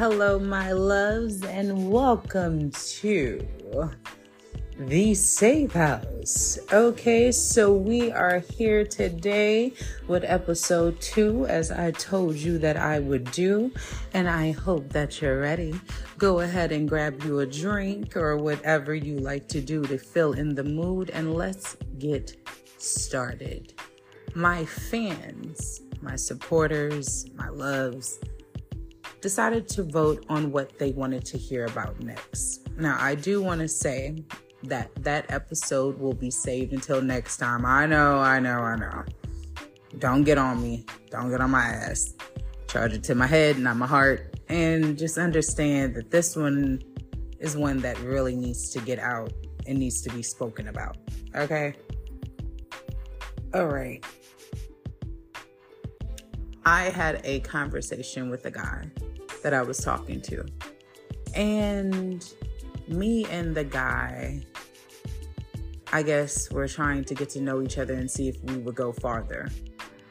hello, my loves, and welcome to the Safe House. Okay, so we are here today with episode two, as I told you that I would do, and I hope that you're ready. Go ahead and grab you a drink or whatever you like to do to fill in the mood, and let's get started. My fans, my supporters, my loves, decided to vote on what they wanted to hear about next. Now, I do want to say that that episode will be saved until next time. I know, I know, I know. Don't get on me. Don't get on my ass. Charge it to my head, not my heart. And just understand that this one is one that really needs to get out and needs to be spoken about. Okay? All right. I had a conversation with a guy that I was talking to. And me and the guy, I guess, were trying to get to know each other and see if we would go farther.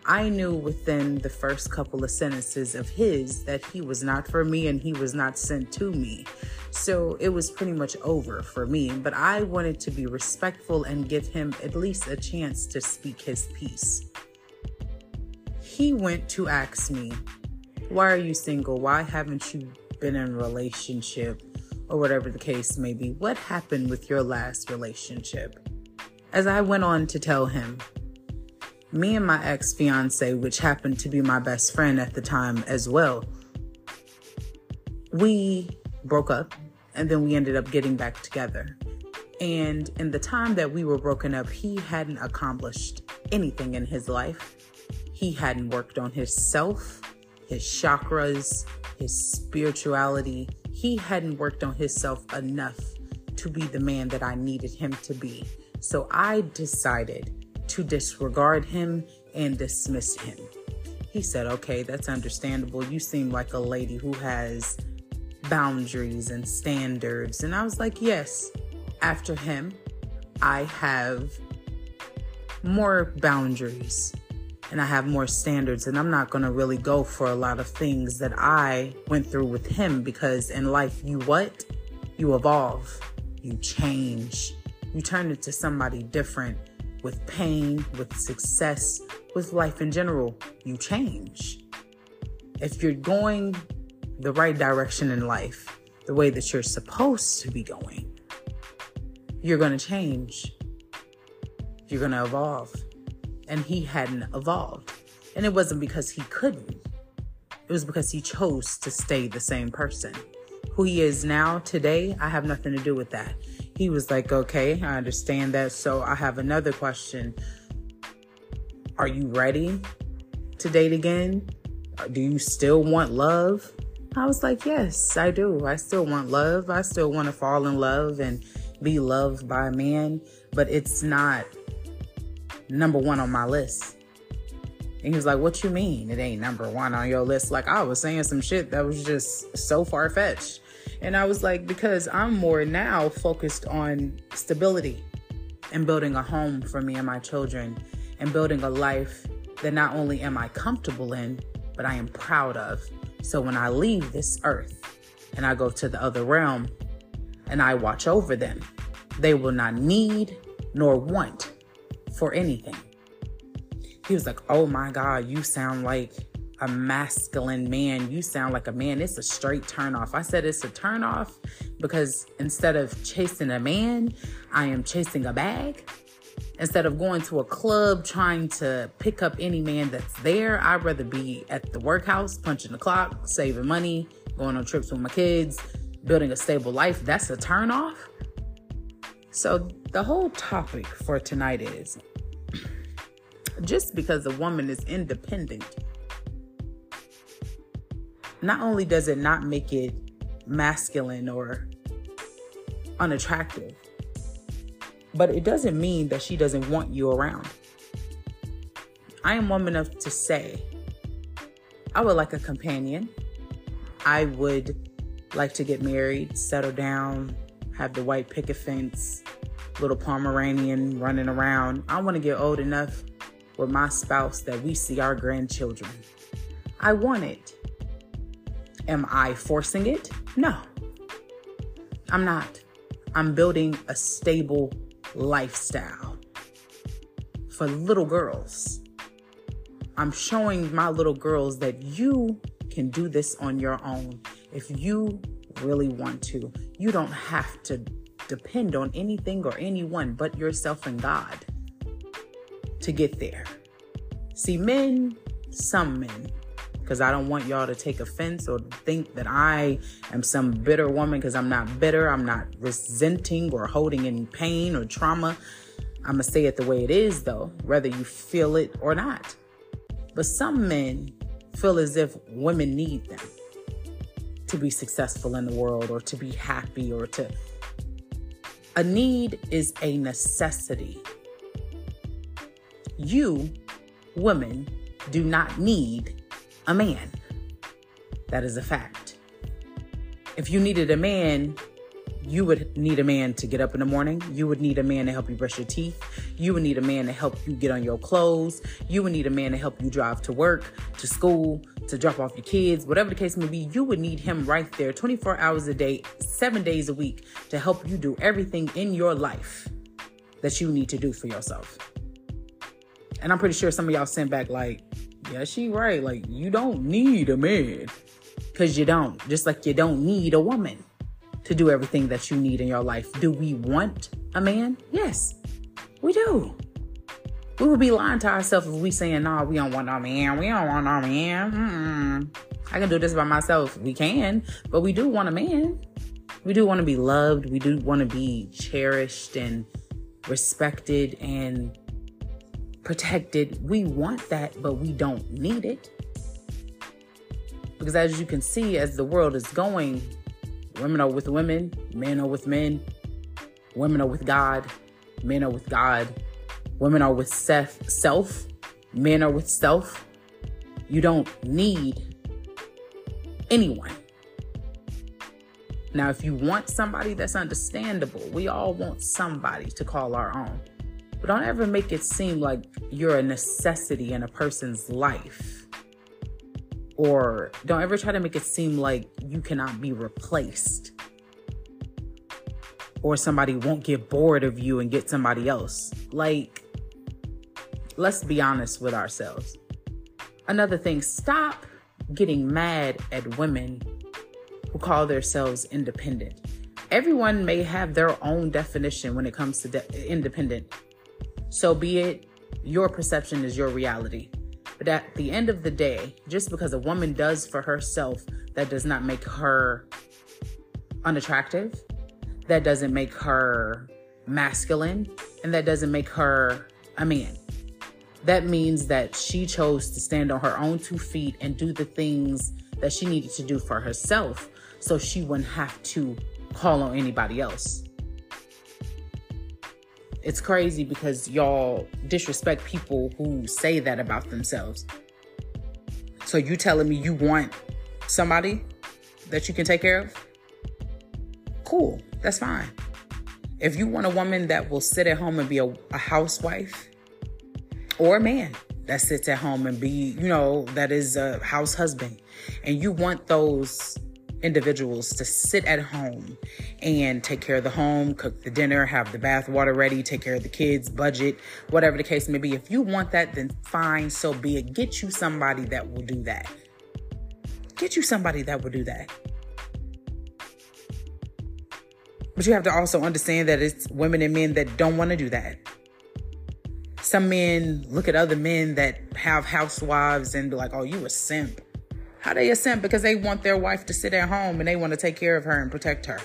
I knew within the first couple of sentences of his that he was not for me and he was not sent to me. So it was pretty much over for me. But I wanted to be respectful and give him at least a chance to speak his piece. He went to ask me why are you single? Why haven't you been in a relationship? Or whatever the case may be. What happened with your last relationship? As I went on to tell him, me and my ex fiance, which happened to be my best friend at the time as well, we broke up and then we ended up getting back together. And in the time that we were broken up, he hadn't accomplished anything in his life. He hadn't worked on himself his chakras, his spirituality. He hadn't worked on himself enough to be the man that I needed him to be. So I decided to disregard him and dismiss him. He said, Okay, that's understandable. You seem like a lady who has boundaries and standards. And I was like, Yes. After him, I have more boundaries and I have more standards. And I'm not going to really go for a lot of things that I went through with him because in life, you what? You evolve, you change, you turn into somebody different with pain, with success, with life in general. You change. If you're going the right direction in life, the way that you're supposed to be going, you're going to change. You're going to evolve and he hadn't evolved. And it wasn't because he couldn't, it was because he chose to stay the same person. Who he is now, today, I have nothing to do with that. He was like, okay, I understand that. So I have another question. Are you ready to date again? Do you still want love? I was like, yes, I do. I still want love. I still want to fall in love and be loved by a man, but it's not number one on my list. And he was like, What you mean? It ain't number one on your list. Like, I was saying some shit that was just so far fetched. And I was like, Because I'm more now focused on stability and building a home for me and my children and building a life that not only am I comfortable in, but I am proud of. So when I leave this earth and I go to the other realm and I watch over them, they will not need nor want for anything. He was like, Oh my God, you sound like a masculine man. You sound like a man. It's a straight turn off. I said it's a turn off because instead of chasing a man, I am chasing a bag. Instead of going to a club trying to pick up any man that's there, I'd rather be at the workhouse, punching the clock, saving money, going on trips with my kids, building a stable life. That's a turn off. So, the whole topic for tonight is just because a woman is independent, not only does it not make it masculine or unattractive, but it doesn't mean that she doesn't want you around. I am woman enough to say I would like a companion. I would like to get married, settle down, have the white picket fence, little Pomeranian running around. I want to get old enough with my spouse that we see our grandchildren. I want it. Am I forcing it? No. I'm not. I'm building a stable lifestyle for little girls. I'm showing my little girls that you can do this on your own if you really want to. You don't have to depend on anything or anyone but yourself and God to get there. See, men, some men, because I don't want y'all to take offense or think that I am some bitter woman because I'm not bitter. I'm not resenting or holding any pain or trauma. I'm going to say it the way it is, though, whether you feel it or not. But some men feel as if women need them to be successful in the world or to be happy or to. A need is a necessity. You, women, do not need a man. That is a fact. If you needed a man, you would need a man to get up in the morning. You would need a man to help you brush your teeth. You would need a man to help you get on your clothes. You would need a man to help you drive to work, to school, to drop off your kids, whatever the case may be. You would need him right there 24 hours a day, seven days a week to help you do everything in your life that you need to do for yourself. And I'm pretty sure some of y'all sent back, like, yeah, she right. Like, you don't need a man. Because you don't. Just like you don't need a woman to do everything that you need in your life. Do we want a man? Yes, we do. We would be lying to ourselves if we saying, "No, nah, we don't want no man. We don't want no man." Mm-mm. I can do this by myself. We can, but we do want a man. We do want to be loved. We do want to be cherished and respected and protected. We want that, but we don't need it. Because as you can see, as the world is going, Women are with women, men are with men. Women are with God, men are with God. Women are with self, men are with self. You don't need anyone. Now, if you want somebody that's understandable, we all want somebody to call our own. But don't ever make it seem like you're a necessity in a person's life or don't ever try to make it seem like you cannot be replaced or somebody won't get bored of you and get somebody else. Like, let's be honest with ourselves. Another thing, stop getting mad at women who call themselves independent. Everyone may have their own definition when it comes to de- independent. So be it, your perception is your reality. But at the end of the day, just because a woman does for herself, that does not make her unattractive. That doesn't make her masculine. And that doesn't make her a man. That means that she chose to stand on her own two feet and do the things that she needed to do for herself so she wouldn't have to call on anybody else it's crazy because y'all disrespect people who say that about themselves. So you telling me you want somebody that you can take care of? Cool, that's fine. If you want a woman that will sit at home and be a, a housewife or a man that sits at home and be, you know, that is a house husband, and you want those individuals to sit at home and take care of the home, cook the dinner, have the bath water ready, take care of the kids, budget, whatever the case may be. If you want that, then fine, so be it. Get you somebody that will do that. Get you somebody that will do that. But you have to also understand that it's women and men that don't want to do that. Some men look at other men that have housewives and be like, oh, you a simp how they a simp because they want their wife to sit at home and they want to take care of her and protect her.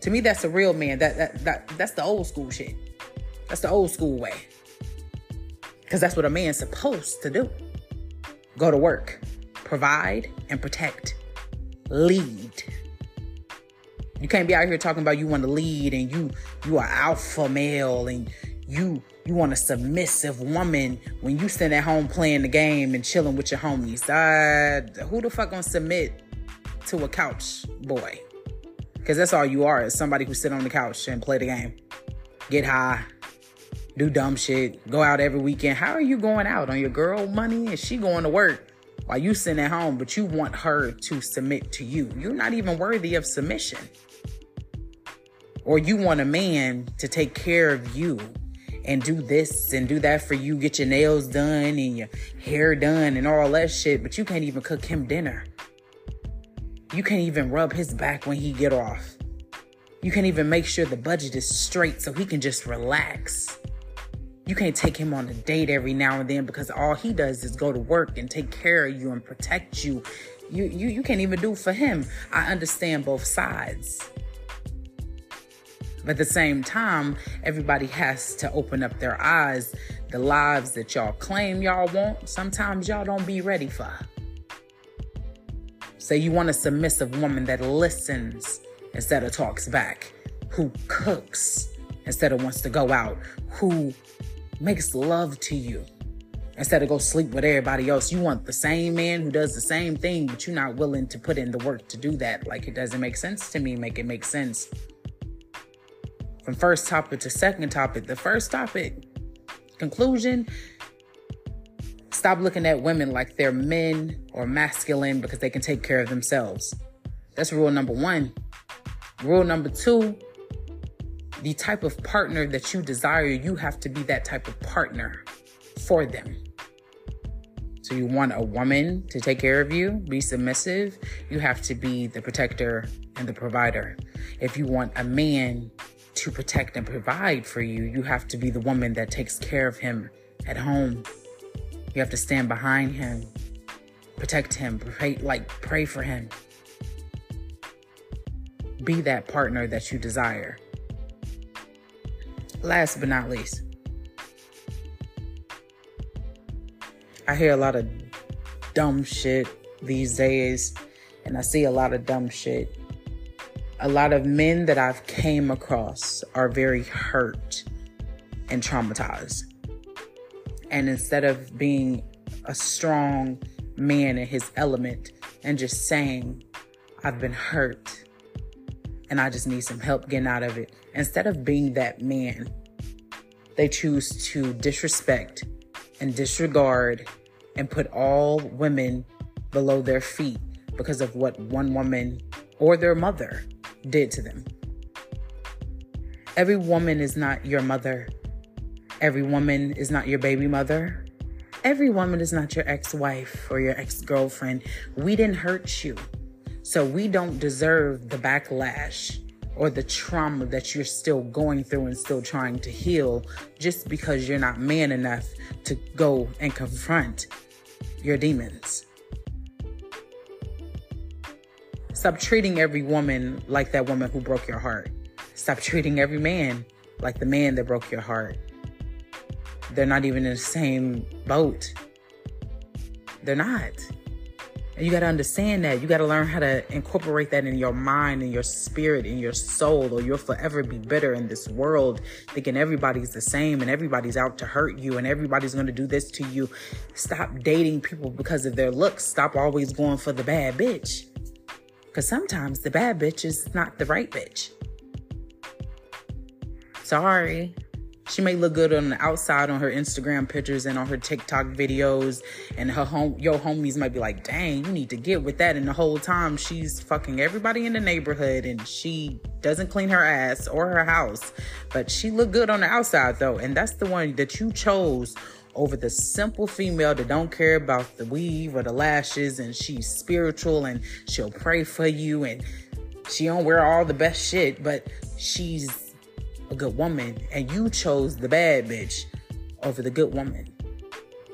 To me, that's a real man. That that, that that's the old school shit. That's the old school way. Because that's what a man's supposed to do. Go to work, provide and protect, lead. You can't be out here talking about you want to lead and you you are alpha male and you you want a submissive woman when you sit at home playing the game and chilling with your homies. Uh, who the fuck gonna submit to a couch boy? Because that's all you are is somebody who sit on the couch and play the game, get high, do dumb shit, go out every weekend. How are you going out on your girl money and she going to work while you sitting at home, but you want her to submit to you. You're not even worthy of submission. Or you want a man to take care of you and do this and do that for you, get your nails done and your hair done and all that shit, but you can't even cook him dinner. You can't even rub his back when he get off. You can't even make sure the budget is straight so he can just relax. You can't take him on a date every now and then because all he does is go to work and take care of you and protect you. You you you can't even do for him. I understand both sides. But at the same time, everybody has to open up their eyes. The lives that y'all claim y'all want, sometimes y'all don't be ready for. So you want a submissive woman that listens instead of talks back, who cooks instead of wants to go out, who makes love to you instead of go sleep with everybody else. You want the same man who does the same thing, but you're not willing to put in the work to do that. Like it doesn't make sense to me. Make it make sense from first topic to second topic. The first topic, conclusion, stop looking at women like they're men or masculine because they can take care of themselves. That's rule number one. Rule number two, the type of partner that you desire, you have to be that type of partner for them. So you want a woman to take care of you, be submissive, you have to be the protector and the provider. If you want a man to protect and provide for you, you have to be the woman that takes care of him at home. You have to stand behind him, protect him, pray, like pray for him. Be that partner that you desire. Last but not least, I hear a lot of dumb shit these days, and I see a lot of dumb shit a lot of men that I've came across are very hurt and traumatized. And instead of being a strong man in his element and just saying, I've been hurt and I just need some help getting out of it, instead of being that man, they choose to disrespect and disregard and put all women below their feet because of what one woman or their mother did to them. Every woman is not your mother. Every woman is not your baby mother. Every woman is not your ex wife or your ex girlfriend. We didn't hurt you. So we don't deserve the backlash or the trauma that you're still going through and still trying to heal just because you're not man enough to go and confront your demons. Stop treating every woman like that woman who broke your heart. Stop treating every man like the man that broke your heart. They're not even in the same boat. They're not. And you got to understand that. You got to learn how to incorporate that in your mind and your spirit and your soul, or you'll forever be bitter in this world, thinking everybody's the same and everybody's out to hurt you and everybody's going to do this to you. Stop dating people because of their looks. Stop always going for the bad bitch. Because sometimes the bad bitch is not the right bitch. Sorry. She may look good on the outside on her Instagram pictures and on her TikTok videos, and her home your homies might be like, dang, you need to get with that. And the whole time she's fucking everybody in the neighborhood and she doesn't clean her ass or her house. But she look good on the outside though, and that's the one that you chose over the simple female that don't care about the weave or the lashes and she's spiritual and she'll pray for you and she don't wear all the best shit, but she's a good woman and you chose the bad bitch over the good woman.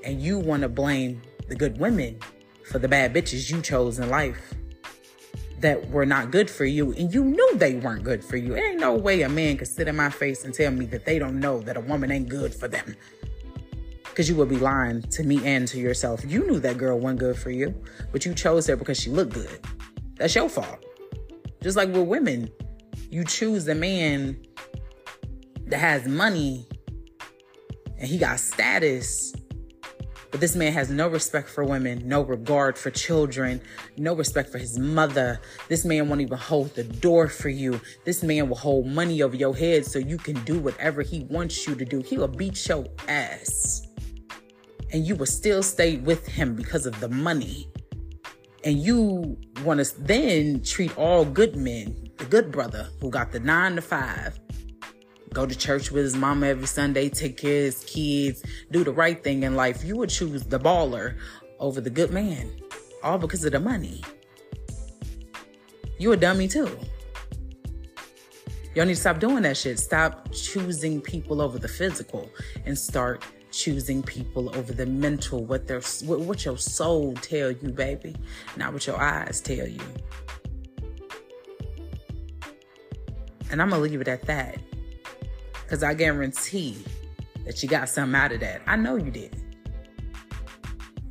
And you want to blame the good women for the bad bitches you chose in life that were not good for you and you knew they weren't good for you. There ain't no way a man could sit in my face and tell me that they don't know that a woman ain't good for them because you would be lying to me and to yourself. You knew that girl wasn't good for you, but you chose her because she looked good. That's your fault. Just like with women, you choose a man that has money and he got status. But this man has no respect for women, no regard for children, no respect for his mother. This man won't even hold the door for you. This man will hold money over your head so you can do whatever he wants you to do. He will beat your ass and you will still stay with him because of the money. And you want to then treat all good men, the good brother who got the nine to five, go to church with his mama every Sunday, take care of his kids, do the right thing in life. You would choose the baller over the good man, all because of the money. You a dummy too. Y'all need to stop doing that shit. Stop choosing people over the physical and start choosing people over the mental, what their what, your soul tell you, baby, not what your eyes tell you. And I'm gonna leave it at that. Cause I guarantee that you got something out of that. I know you did.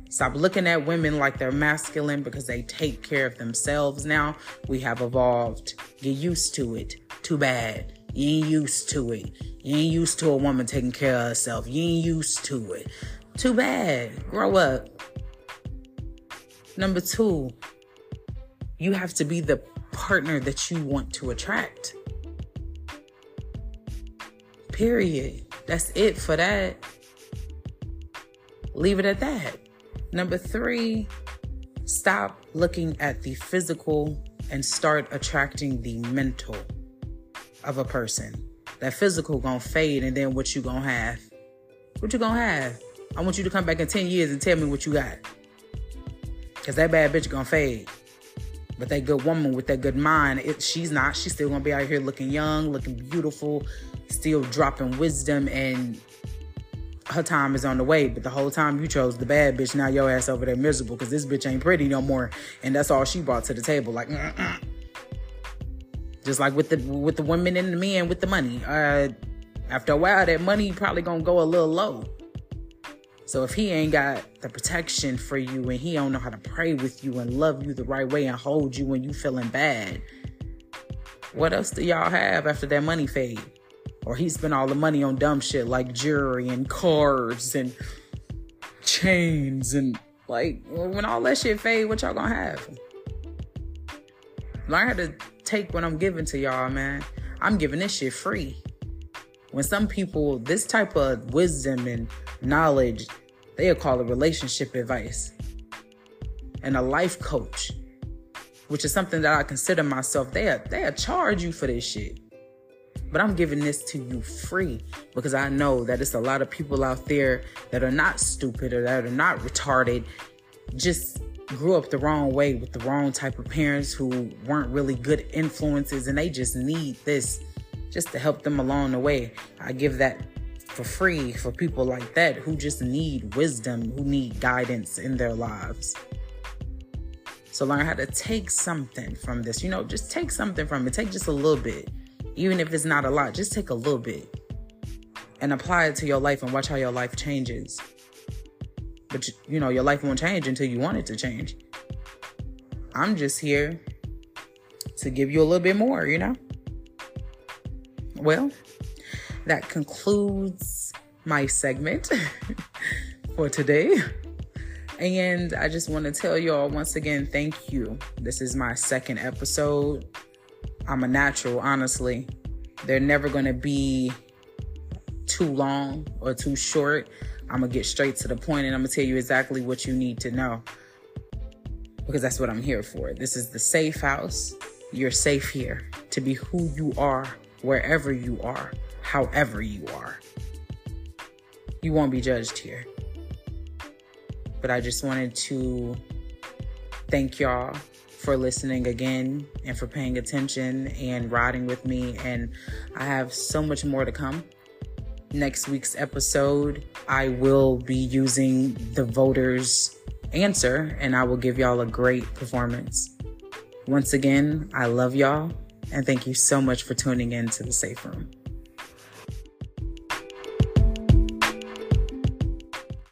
Stop looking at women like they're masculine because they take care of themselves now. We have evolved. Get used to it. Too bad. You ain't used to it. You ain't used to a woman taking care of herself. You ain't used to it. Too bad. Grow up. Number two, you have to be the partner that you want to attract. Period. That's it for that. Leave it at that. Number three, stop looking at the physical and start attracting the mental of a person. That physical gonna fade, and then what you gonna have? What you gonna have? I want you to come back in 10 years and tell me what you got. Cause that bad bitch gonna fade. But that good woman with that good mind, it, she's not. She's still gonna be out here looking young, looking beautiful, still dropping wisdom, and her time is on the way. But the whole time you chose the bad bitch, now your ass over there miserable because this bitch ain't pretty no more, and that's all she brought to the table. Like, mm just like with the with the women and the men with the money. Uh, after a while, that money probably gonna go a little low. So if he ain't got the protection for you and he don't know how to pray with you and love you the right way and hold you when you feeling bad, what else do y'all have after that money fade? Or he spent all the money on dumb shit like jewelry and cars and chains and like when all that shit fade, what y'all gonna have? Learn how to take what I'm giving to y'all, man. I'm giving this shit free. When some people, this type of wisdom and knowledge, they'll call it relationship advice. And a life coach, which is something that I consider myself, they'll, they'll charge you for this shit. But I'm giving this to you free because I know that it's a lot of people out there that are not stupid or that are not retarded, just grew up the wrong way with the wrong type of parents who weren't really good influences and they just need this just to help them along the way. I give that for free for people like that who just need wisdom, who need guidance in their lives. So learn how to take something from this. You know, just take something from it. Take just a little bit. Even if it's not a lot, just take a little bit and apply it to your life and watch how your life changes. But you know, your life won't change until you want it to change. I'm just here to give you a little bit more, you know? Well, that concludes my segment for today. And I just want to tell y'all once again, thank you. This is my second episode. I'm a natural, honestly. They're never going to be too long or too short. I'm gonna get straight to the point and I'm gonna tell you exactly what you need to know because that's what I'm here for. This is the safe house. You're safe here to be who you are, wherever you are, however you are. You won't be judged here. But I just wanted to thank y'all for listening again and for paying attention and riding with me. And I have so much more to come next week's episode, I will be using the voters' answer and I will give y'all a great performance. Once again, I love y'all and thank you so much for tuning in to the Safe Room.